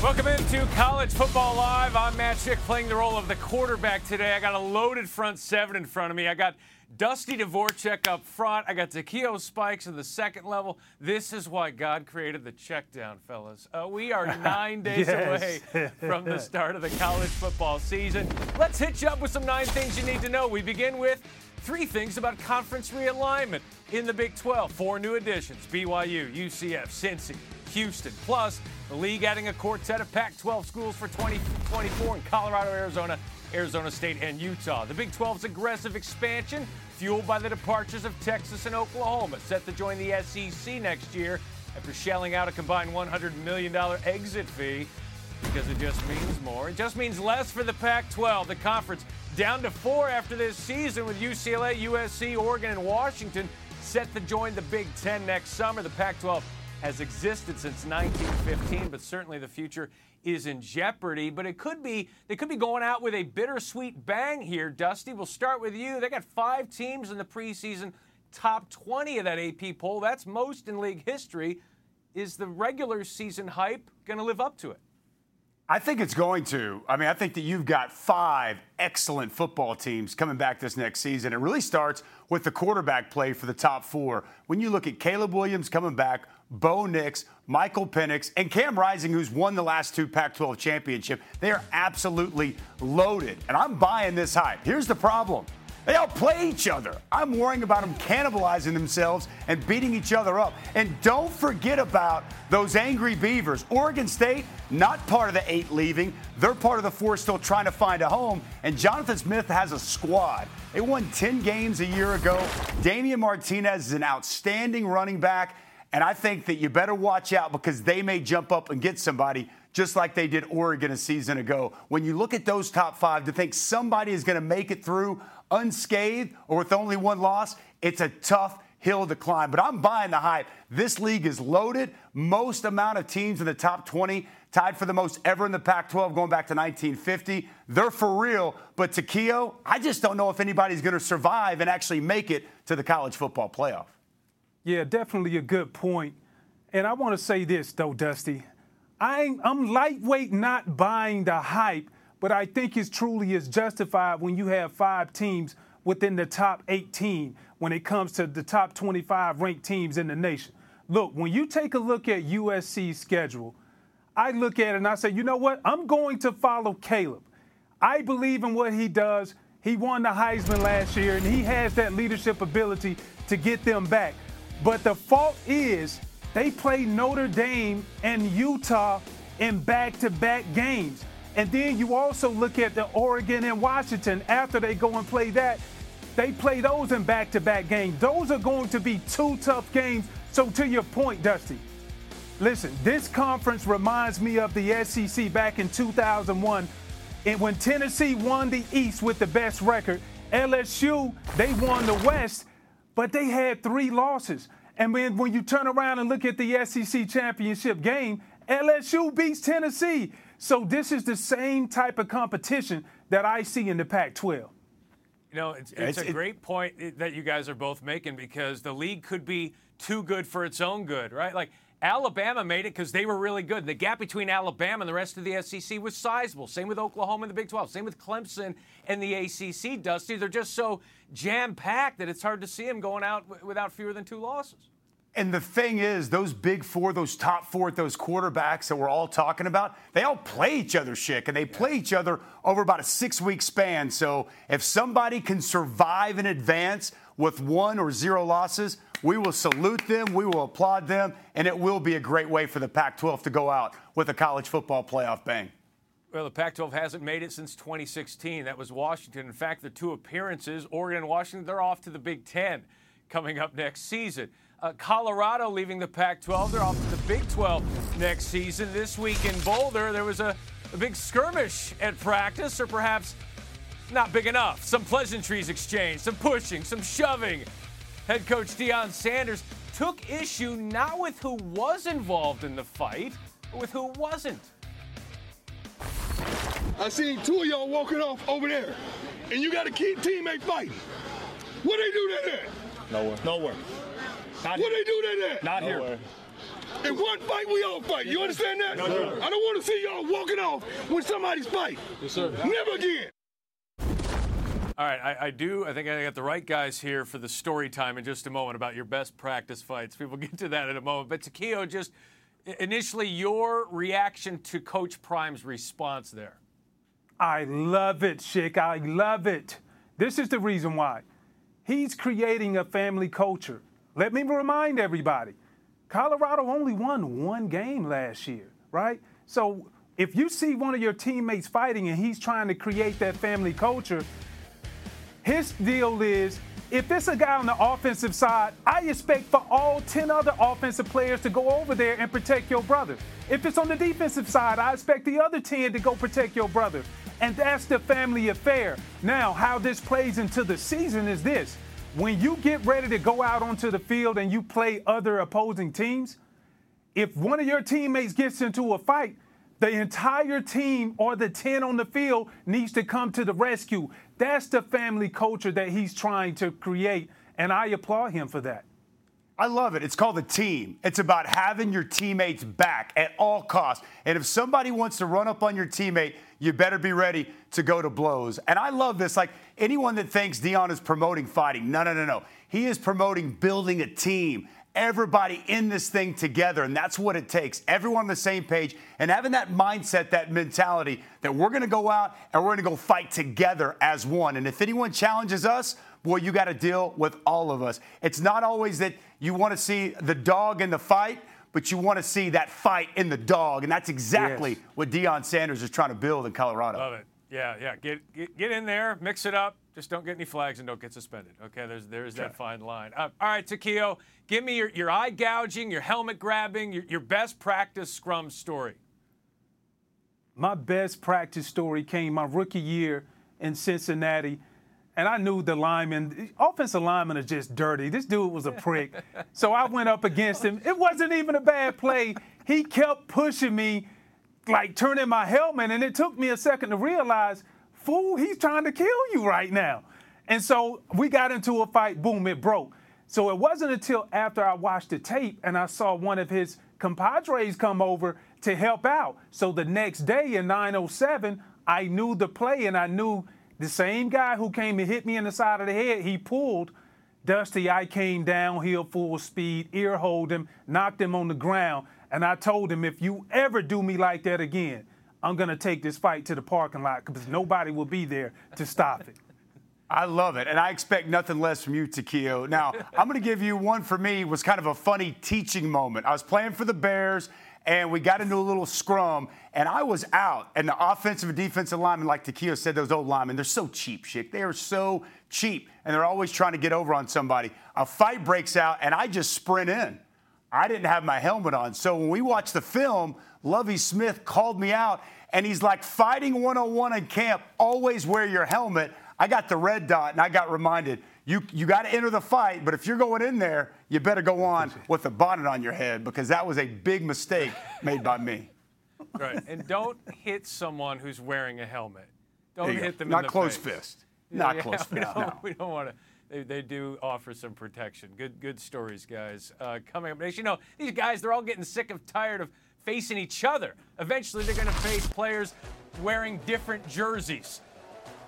Welcome into College Football Live. I'm Matt Schick playing the role of the quarterback today. I got a loaded front seven in front of me. I got Dusty Dvoracek up front. I got Takeo Spikes in the second level. This is why God created the check down, fellas. Uh, we are nine days away from the start of the college football season. Let's hit you up with some nine things you need to know. We begin with three things about conference realignment in the Big 12. Four new additions BYU, UCF, Cincy, Houston. Plus, the league adding a quartet of Pac 12 schools for 2024 in Colorado, Arizona, Arizona State, and Utah. The Big 12's aggressive expansion, fueled by the departures of Texas and Oklahoma, set to join the SEC next year after shelling out a combined $100 million exit fee because it just means more. It just means less for the Pac 12. The conference down to four after this season with UCLA, USC, Oregon, and Washington set to join the Big Ten next summer. The Pac 12 has existed since 1915, but certainly the future is in jeopardy. But it could be they could be going out with a bittersweet bang here. Dusty, we'll start with you. They got five teams in the preseason top 20 of that AP poll. That's most in league history. Is the regular season hype going to live up to it? I think it's going to. I mean, I think that you've got five excellent football teams coming back this next season. It really starts with the quarterback play for the top four. When you look at Caleb Williams coming back, Bo Nix, Michael Penix, and Cam Rising, who's won the last two Pac 12 championship, they are absolutely loaded. And I'm buying this hype. Here's the problem they all play each other. I'm worrying about them cannibalizing themselves and beating each other up. And don't forget about those angry Beavers. Oregon State, not part of the eight leaving. They're part of the four still trying to find a home. And Jonathan Smith has a squad. They won 10 games a year ago. Damien Martinez is an outstanding running back. And I think that you better watch out because they may jump up and get somebody just like they did Oregon a season ago. When you look at those top five, to think somebody is going to make it through unscathed or with only one loss, it's a tough hill to climb. But I'm buying the hype. This league is loaded. Most amount of teams in the top 20, tied for the most ever in the Pac 12 going back to 1950. They're for real. But Takeo, I just don't know if anybody's going to survive and actually make it to the college football playoff. Yeah, definitely a good point. And I want to say this, though, Dusty. I, I'm lightweight not buying the hype but I think it truly is justified when you have five teams within the top 18 when it comes to the top 25 ranked teams in the nation. Look, when you take a look at USC's schedule, I look at it and I say, you know what? I'm going to follow Caleb. I believe in what he does. He won the Heisman last year and he has that leadership ability to get them back. But the fault is they play Notre Dame and Utah in back to back games. And then you also look at the Oregon and Washington after they go and play that. They play those in back to back games. Those are going to be two tough games. So, to your point, Dusty, listen, this conference reminds me of the SEC back in 2001 and when Tennessee won the East with the best record. LSU, they won the West, but they had three losses. And then when you turn around and look at the SEC championship game, LSU beats Tennessee. So this is the same type of competition that I see in the Pac 12. You know, it's, it's, it's a great point that you guys are both making because the league could be too good for its own good, right? Like Alabama made it because they were really good. The gap between Alabama and the rest of the SEC was sizable. Same with Oklahoma and the Big 12. Same with Clemson and the ACC, Dusty. They're just so jam packed that it's hard to see them going out w- without fewer than two losses. And the thing is, those big four, those top four, those quarterbacks that we're all talking about, they all play each other shit, and they play each other over about a six week span. So if somebody can survive in advance with one or zero losses, We will salute them, we will applaud them, and it will be a great way for the Pac 12 to go out with a college football playoff bang. Well, the Pac 12 hasn't made it since 2016. That was Washington. In fact, the two appearances, Oregon and Washington, they're off to the Big Ten coming up next season. Uh, Colorado leaving the Pac 12, they're off to the Big 12 next season. This week in Boulder, there was a, a big skirmish at practice, or perhaps not big enough. Some pleasantries exchanged, some pushing, some shoving. Head coach Deion Sanders took issue not with who was involved in the fight, but with who wasn't. I seen two of y'all walking off over there, and you got a key teammate fighting. What they do that at? Nowhere. Nowhere. Not What here. they do that at? Not Nowhere. here. In one fight, we all fight. You understand that? No, sir. I don't want to see y'all walking off when somebody's fight. Yes, sir. Never again. All right, I, I do. I think I got the right guys here for the story time in just a moment about your best practice fights. We will get to that in a moment. But Takeo, just initially your reaction to Coach Prime's response there. I love it, Schick. I love it. This is the reason why. He's creating a family culture. Let me remind everybody Colorado only won one game last year, right? So if you see one of your teammates fighting and he's trying to create that family culture, his deal is if it's a guy on the offensive side, I expect for all 10 other offensive players to go over there and protect your brother. If it's on the defensive side, I expect the other 10 to go protect your brother. And that's the family affair. Now, how this plays into the season is this when you get ready to go out onto the field and you play other opposing teams, if one of your teammates gets into a fight, the entire team or the 10 on the field needs to come to the rescue. That's the family culture that he's trying to create, and I applaud him for that. I love it. It's called a team. It's about having your teammates back at all costs. And if somebody wants to run up on your teammate, you better be ready to go to blows. And I love this. Like anyone that thinks Deion is promoting fighting, no, no, no, no. He is promoting building a team. Everybody in this thing together, and that's what it takes. Everyone on the same page and having that mindset, that mentality that we're gonna go out and we're gonna go fight together as one. And if anyone challenges us, boy, you got to deal with all of us. It's not always that you want to see the dog in the fight, but you want to see that fight in the dog. And that's exactly Yes. what Deion Sanders is trying to build in Colorado. Love it. Yeah, yeah. Get, get get in there, mix it up. Just don't get any flags and don't get suspended. Okay, there's there's that fine line. Uh, all right, Takeo, give me your, your eye gouging, your helmet grabbing, your, your best practice scrum story. My best practice story came my rookie year in Cincinnati. And I knew the lineman, offensive linemen are just dirty. This dude was a prick. so I went up against him. It wasn't even a bad play. He kept pushing me, like turning my helmet. And it took me a second to realize, fool, he's trying to kill you right now. And so we got into a fight, boom, it broke. So it wasn't until after I watched the tape and I saw one of his compadres come over to help out. So the next day in 907, I knew the play and I knew the same guy who came and hit me in the side of the head, he pulled. Dusty, I came downhill full speed, ear hold him, knocked him on the ground, and I told him, if you ever do me like that again, I'm gonna take this fight to the parking lot because nobody will be there to stop it. I love it, and I expect nothing less from you, Takeo. Now, I'm going to give you one for me was kind of a funny teaching moment. I was playing for the Bears, and we got into a little scrum, and I was out, and the offensive and defensive linemen, like Takeo said, those old linemen, they're so cheap, shit. They are so cheap, and they're always trying to get over on somebody. A fight breaks out, and I just sprint in. I didn't have my helmet on. So when we watched the film, Lovie Smith called me out, and he's like, fighting 101 in camp, always wear your helmet. I got the red dot, and I got reminded, you, you got to enter the fight, but if you're going in there, you better go on with the bonnet on your head because that was a big mistake made by me. Right. and don't hit someone who's wearing a helmet. Don't There you go. hit them Not in the close face. fist. Not Yeah, close we fist. no. we don't want to. They, they do offer some protection. Good good stories, guys. Uh, coming up next, you know, these guys they're all getting sick of tired of facing each other. Eventually, they're going to face players wearing different jerseys.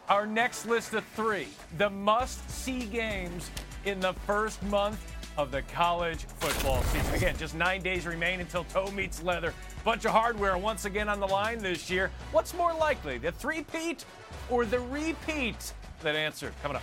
Our next list of three: the must-see games in the first month of the college football season. Again, just nine days remain until toe meets leather. Bunch of hardware once again on the line this year. What's more likely, the three-peat or the repeat? That answer coming up.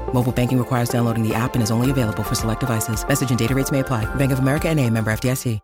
Mobile banking requires downloading the app and is only available for select devices. Message and data rates may apply. Bank of America and a member FDIC.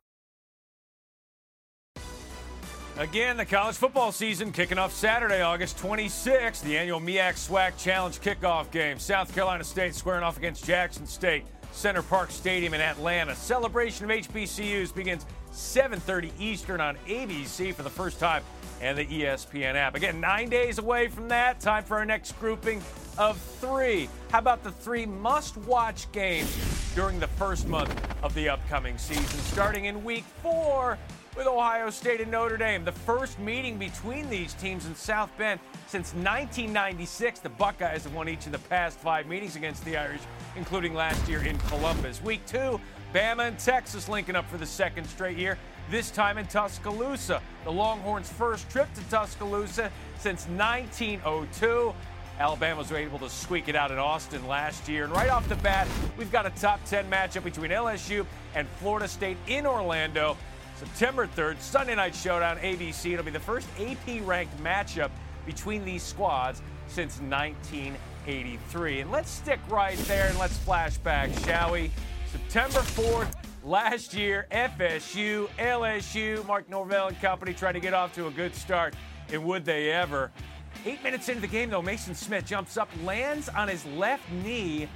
Again, the college football season kicking off Saturday, August 26th. The annual MEAC SWAC Challenge kickoff game. South Carolina State squaring off against Jackson State. Center Parc Stadium in Atlanta. Celebration of HBCUs begins 7:30 Eastern on ABC for the first time and the ESPN app. Again, nine days away from that. Time for our next grouping of three. How about the three must-watch games during the first month of the upcoming season, starting in Week Four with Ohio State and Notre Dame. The first meeting between these teams in South Bend since 1996. The Buckeyes have won each of the past five meetings against the Irish, including last year in Columbus. Week two, Bama and Texas linking up for the second straight year, this time in Tuscaloosa. The Longhorns' first trip to Tuscaloosa since 1902. Alabama was able to squeak it out in Austin last year. And right off the bat, we've got a top 10 matchup between LSU and Florida State in Orlando. September 3rd, Sunday Night Showdown, ABC. It'll be the first AP ranked matchup between these squads since 1983. And let's stick right there and let's flash back, shall we? September 4th, last year, FSU, LSU, Mark Norvell and company trying to get off to a good start. And would they ever? Eight minutes into the game, though, Maason Smith jumps up, lands on his left knee,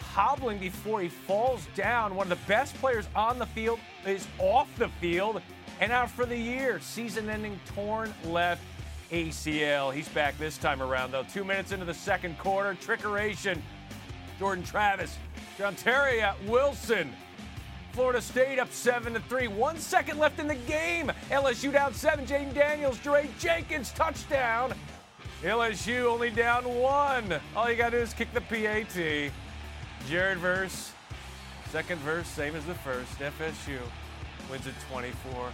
hobbling before he falls down. One of the best players on the field is off the field and out for the year. Season ending torn left ACL. He's back this time around, though. Two minutes into the second quarter, trickeration. Jordan Travis, Ontario Wilson. Florida State up 7 to 3. One second left in the game. LSU down 7. Jayden Daniels, Dre Jenkins, touchdown. LSU only down one. All you got to do is kick the PAT. Jared Verse, second verse, same as the first. FSU wins it 24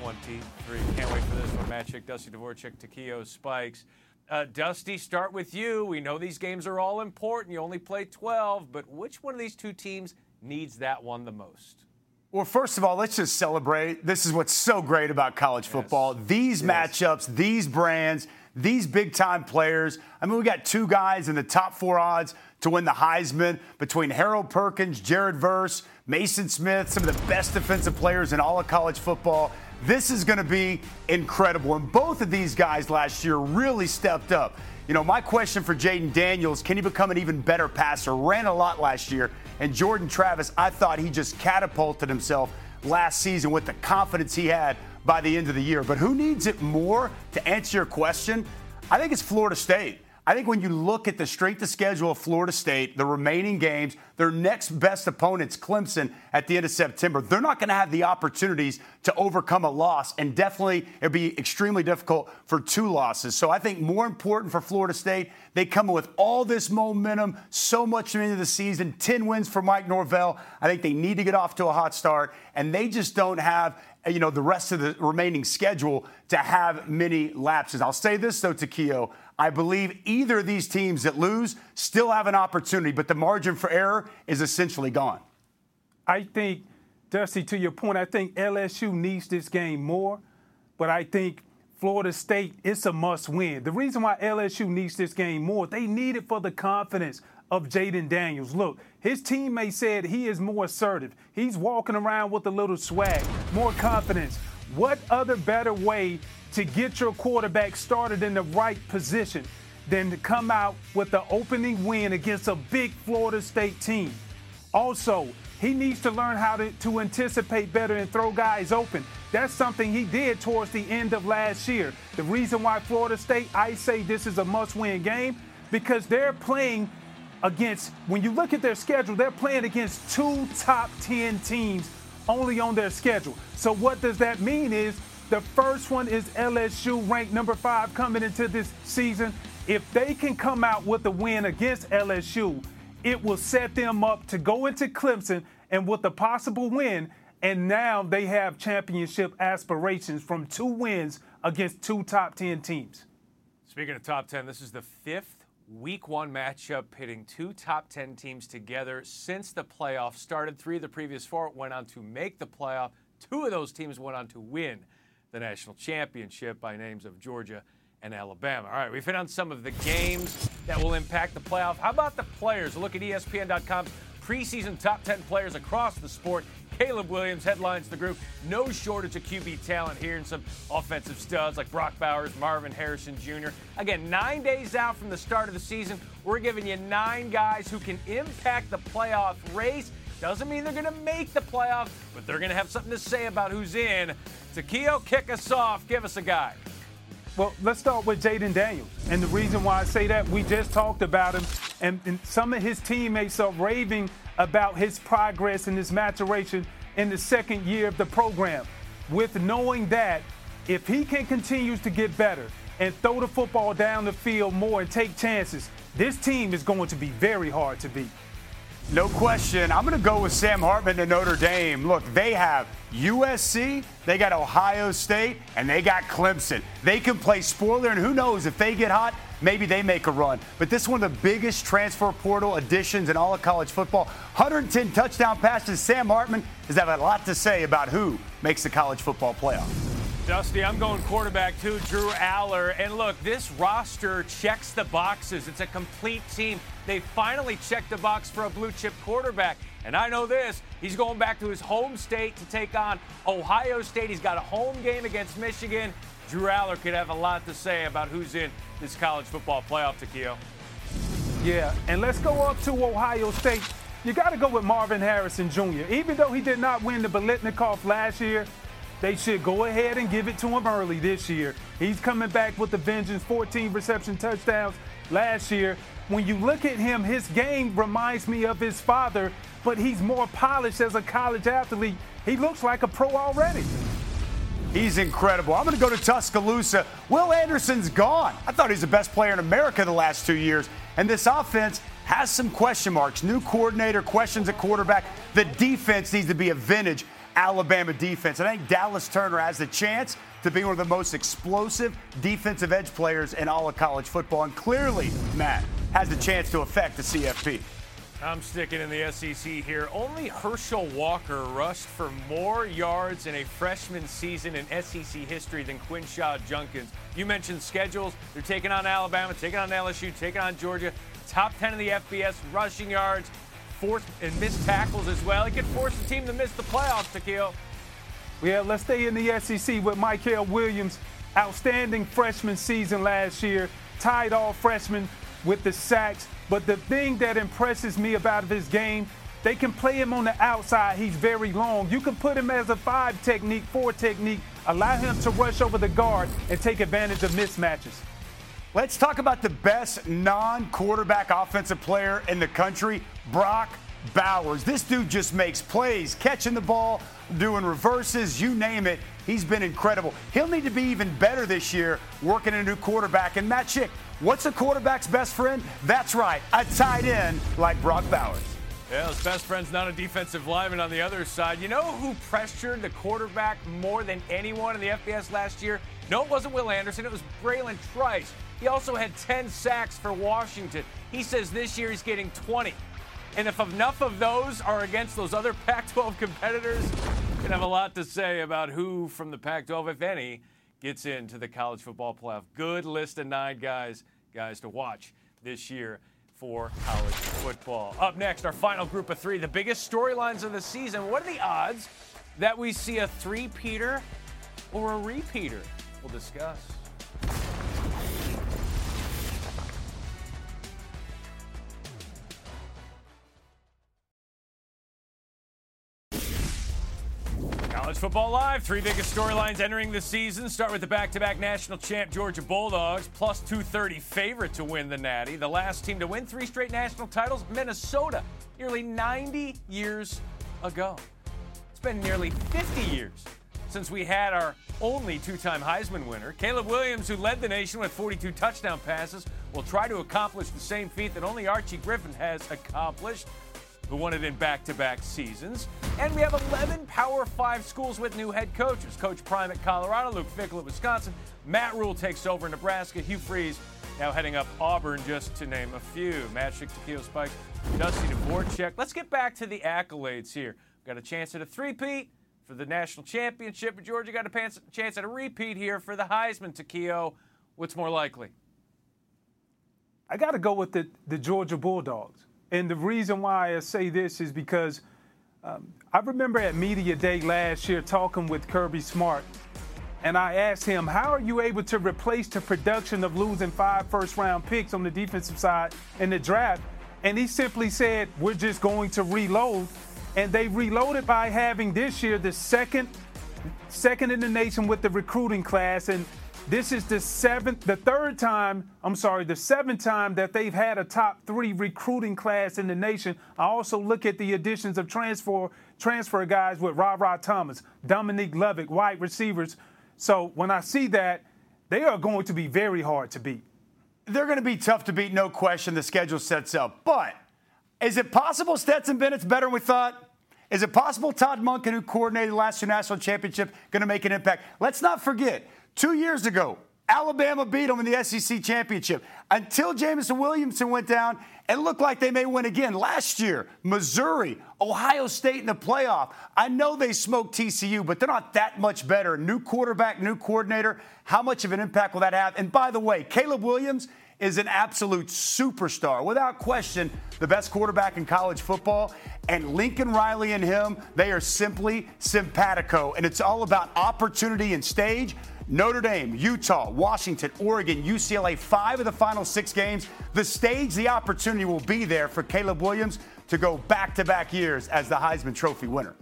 23. Can't wait for this one. Schick, Dusty Dvoracek, Takeo Spikes. Uh, Dusty, start with you. We know these games are all important. You only play 12, but which one of these two teams needs that one the most? Well, first of all, let's just celebrate. This is what's so great about college football. Yes. These yes. matchups, these brands, these big time players. I mean, we got two guys in the top four odds to win the Heisman between Harold Perkins, Jared Verse, Maason Smith, some of the best defensive players in all of college football. This is going to be incredible. And both of these guys last year really stepped up. You know, my question for Jayden Daniels can he become an even better passer? Ran a lot last year. And Jordan Travis, I thought he just catapulted himself last season with the confidence he had by the end of the year. But who needs it more to answer your question? I think it's Florida State. I think when you look at the strength of schedule of Florida State, the remaining games, their next best opponent's Clemson at the end of September. They're not going to have the opportunities to overcome a loss, and definitely it'll be extremely difficult for two losses. So I think more important for Florida State, they come with all this momentum, so much into the season, 10 wins for Mike Norvell. I think they need to get off to a hot start, and they just don't have you know the rest of the remaining schedule to have many lapses. I'll say this though, Takeo. I believe either of these teams that lose still have an opportunity, but the margin for error is essentially gone. I think, Dusty, to your point, I think LSU needs this game more, but I think Florida State, it's a must win. The reason why LSU needs this game more, they need it for the confidence of Jayden Daniels. Look, his teammate said he is more assertive. He's walking around with a little swag, more confidence. What other better way to get your quarterback started in the right position than to come out with the opening win against a big Florida State team? Also, he needs to learn how to, to anticipate better and throw guys open. That's something he did towards the end of last year. The reason why Florida State, I say this is a must win game, because they're playing against, when you look at their schedule, they're playing against two top 10 teams only on their schedule. So what does that mean is the first one is LSU ranked number five coming into this season. If they can come out with a win against LSU, it will set them up to go into Clemson and with a possible win and now they have championship aspirations from two wins against two top 10 teams. Speaking of top 10, this is the fifth week one matchup pitting two top 10 teams together since the playoff started. Three of the previous four went on to make the playoff. Two of those teams went on to win the national championship by names of Georgia and Alabama. All right, we've hit on some of the games that will impact the playoff. How about the players? Look at ESPN.com's preseason top 10 players across the sport. Caleb Williams headlines the group. No shortage of QB talent here and some offensive studs like Brock Bowers, Marvin Harrison Jr. Again, nine days out from the start of the season, we're giving you nine guys who can impact the playoff race. Doesn't mean they're going to make the playoff, but they're going to have something to say about who's in. Takeo, kick us off. Give us a guy. Well, let's start with Jayden Daniels. And the reason why I say that, we just talked about him, and, and, some of his teammates are raving about his progress and his maturation in the second year of the program. With knowing that, if he can continue to get better and throw the football down the field more and take chances, this team is going to be very hard to beat. No question. I'm going to go with Sam Hartman to Notre Dame. Look, they have USC, they got Ohio State, and they got Clemson. They can play spoiler, and who knows if they get hot, maybe they make a run. But this is one of the biggest transfer portal additions in all of college football. 110 touchdown passes. Sam Hartman has had a lot to say about who makes the college football playoff. Dusty, I'm going quarterback too, Drew Allar. And look, this roster checks the boxes. It's a complete team. They finally checked the box for a blue chip quarterback. And I know this, he's going back to his home state to take on Ohio State. He's got a home game against Michigan. Drew Allar could have a lot to say about who's in this college football playoff, Takeo. Yeah, and let's go up to Ohio State. You got to go with Marvin Harrison Jr. Even though he did not win the Biletnikoff last year, they should go ahead and give it to him early this year. He's coming back with the vengeance, 14 reception touchdowns last year. When you look at him, his game reminds me of his father, but he's more polished as a college athlete. He looks like a pro already. He's incredible. I'm going to go to Tuscaloosa. Will Anderson's gone. I thought he's the best player in America the last two years. And this offense has some question marks. New coordinator, questions at quarterback. The defense needs to be a vintage Alabama defense. I think Dallas Turner has the chance to be one of the most explosive defensive edge players in all of college football. And clearly, Matt, has the chance to affect the CFP. I'm sticking in the SEC here. Only Herschel Walker rushed for more yards in a freshman season in SEC history than Quinshon Judkins. You mentioned schedules. They're taking on Alabama, taking on LSU, taking on Georgia. Top 10 in the FBS rushing yards, force and missed tackles as well. He could force the team to miss the playoffs, Takeo. Yeah, let's stay in the SEC with Mykel Williams. Outstanding freshman season last year. Tied all freshmen with the sacks. But the thing that impresses me about his game, they can play him on the outside. He's very long. You can put him as a five technique, four technique, allow him to rush over the guard and take advantage of mismatches. Let's talk about the best non quarterback offensive player in the country, Brock Bowers. This dude just makes plays, catching the ball, doing reverses, you name it. He's been incredible. He'll need to be even better this year working a new quarterback. And Matt Schick, what's a quarterback's best friend? That's right, a tight end like Brock Bowers. Yeah, his best friend's not a defensive lineman on the other side. You know who pressured the quarterback more than anyone in the FBS last year? No, it wasn't Will Anderson. It was Bralen Trice. He also had 10 sacks for Washington. He says this year he's getting 20. And if enough of those are against those other Pac 12 competitors, can have a lot to say about who from the Pac 12, if any, gets into the college football playoff. Good list of nine guys, guys to watch this year for college football. Up next, our final group of three, the biggest storylines of the season. What are the odds that we see a three-peater or a repeater? We'll discuss. College Football Live, three biggest storylines entering the season. Start with the back to back national champ Georgia Bulldogs, plus 230 favorite to win the Natty. The last team to win three straight national titles, Minnesota, nearly 90 years ago. It's been nearly 50 years since we had our only two time Heisman winner. Caleb Williams, who led the nation with 42 touchdown passes, will try to accomplish the same feat that only Archie Griffin has accomplished. Who won it in back to back seasons. And we have 11 Power 5 schools with new head coaches. Coach Prime at Colorado, Luke Fickell at Wisconsin, Matt Rhule takes over Nebraska, Hugh Freeze now heading up Auburn, just to name a few. Schick, Takeo Spikes, Dusty Dvoracek. Let's get back to the accolades here. Got a chance at a three-peat for the national championship. Georgia got a chance at a repeat here for the Heisman. Takeo, what's more likely? I got to go with the, the Georgia Bulldogs. And the reason why I say this is because um, I remember at Media Day last year talking with Kirby Smart, and I asked him, How are you able to replace the production of losing five first round picks on the defensive side in the draft? And he simply said, We're just going to reload. And they reloaded by having this year the second second in the nation with the recruiting class and this is the seventh, the third time, I'm sorry, the seventh time that they've had a top three recruiting class in the nation. I also look at the additions of transfer transfer guys with RaRa Thomas, Dominic Lovett, wide receivers. So when I see that, they are going to be very hard to beat. They're going to be tough to beat, no question. The schedule sets up. But is it possible Stetson Bennett's better than we thought? Is it possible Todd Monken, who coordinated the last two national championship, going to make an impact? Let's not forget, Two years ago, Alabama beat them in the SEC championship. Until Jameson Williamson went down, it looked like they may win again. Last year, Missouri, Ohio State in the playoff. I know they smoked TCU, but they're not that much better. New quarterback, new coordinator. How much of an impact will that have? And by the way, Caleb Williams is an absolute superstar. Without question, the best quarterback in college football. And Lincoln Riley and him, they are simply simpatico. And it's all about opportunity and stage. Notre Dame, Utah, Washington, Oregon, UCLA, five of the final six games. The stage, the opportunity will be there for Caleb Williams to go back to back years as the Heisman Trophy winner.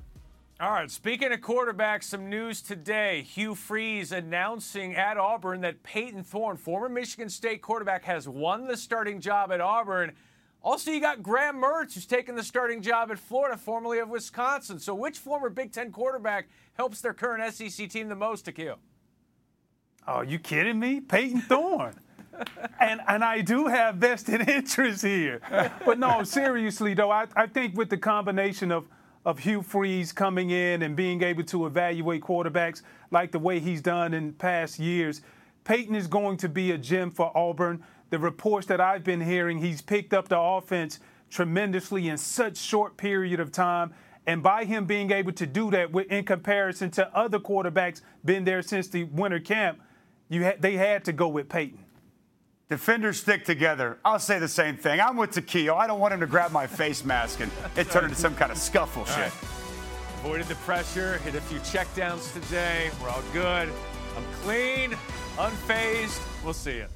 All right, speaking of quarterbacks, some news today. Hugh Freeze announcing at Auburn that Payton Thorne, former Michigan State quarterback, has won the starting job at Auburn. Also, you got Graham Mertz, who's taken the starting job at Florida, formerly of Wisconsin. So, which former Big Ten quarterback helps their current SEC team the most, Akil? Are you kidding me? Payton Thorne. and and I do have vested interest here. But no, seriously though, I, I think with the combination of of Hugh Freeze coming in and being able to evaluate quarterbacks like the way he's done in past years, Payton is going to be a gem for Auburn. The reports that I've been hearing, he's picked up the offense tremendously in such short period of time. And by him being able to do that in comparison to other quarterbacks been there since the winter camp, you ha- they had to go with Payton. Defenders stick together. I'll say the same thing. I'm with Takeo. I don't want him to grab my face mask and it turned into some kind of scuffle shit. Right. Avoided the pressure, hit a few checkdowns today. We're all good. I'm clean, unfazed. We'll see you.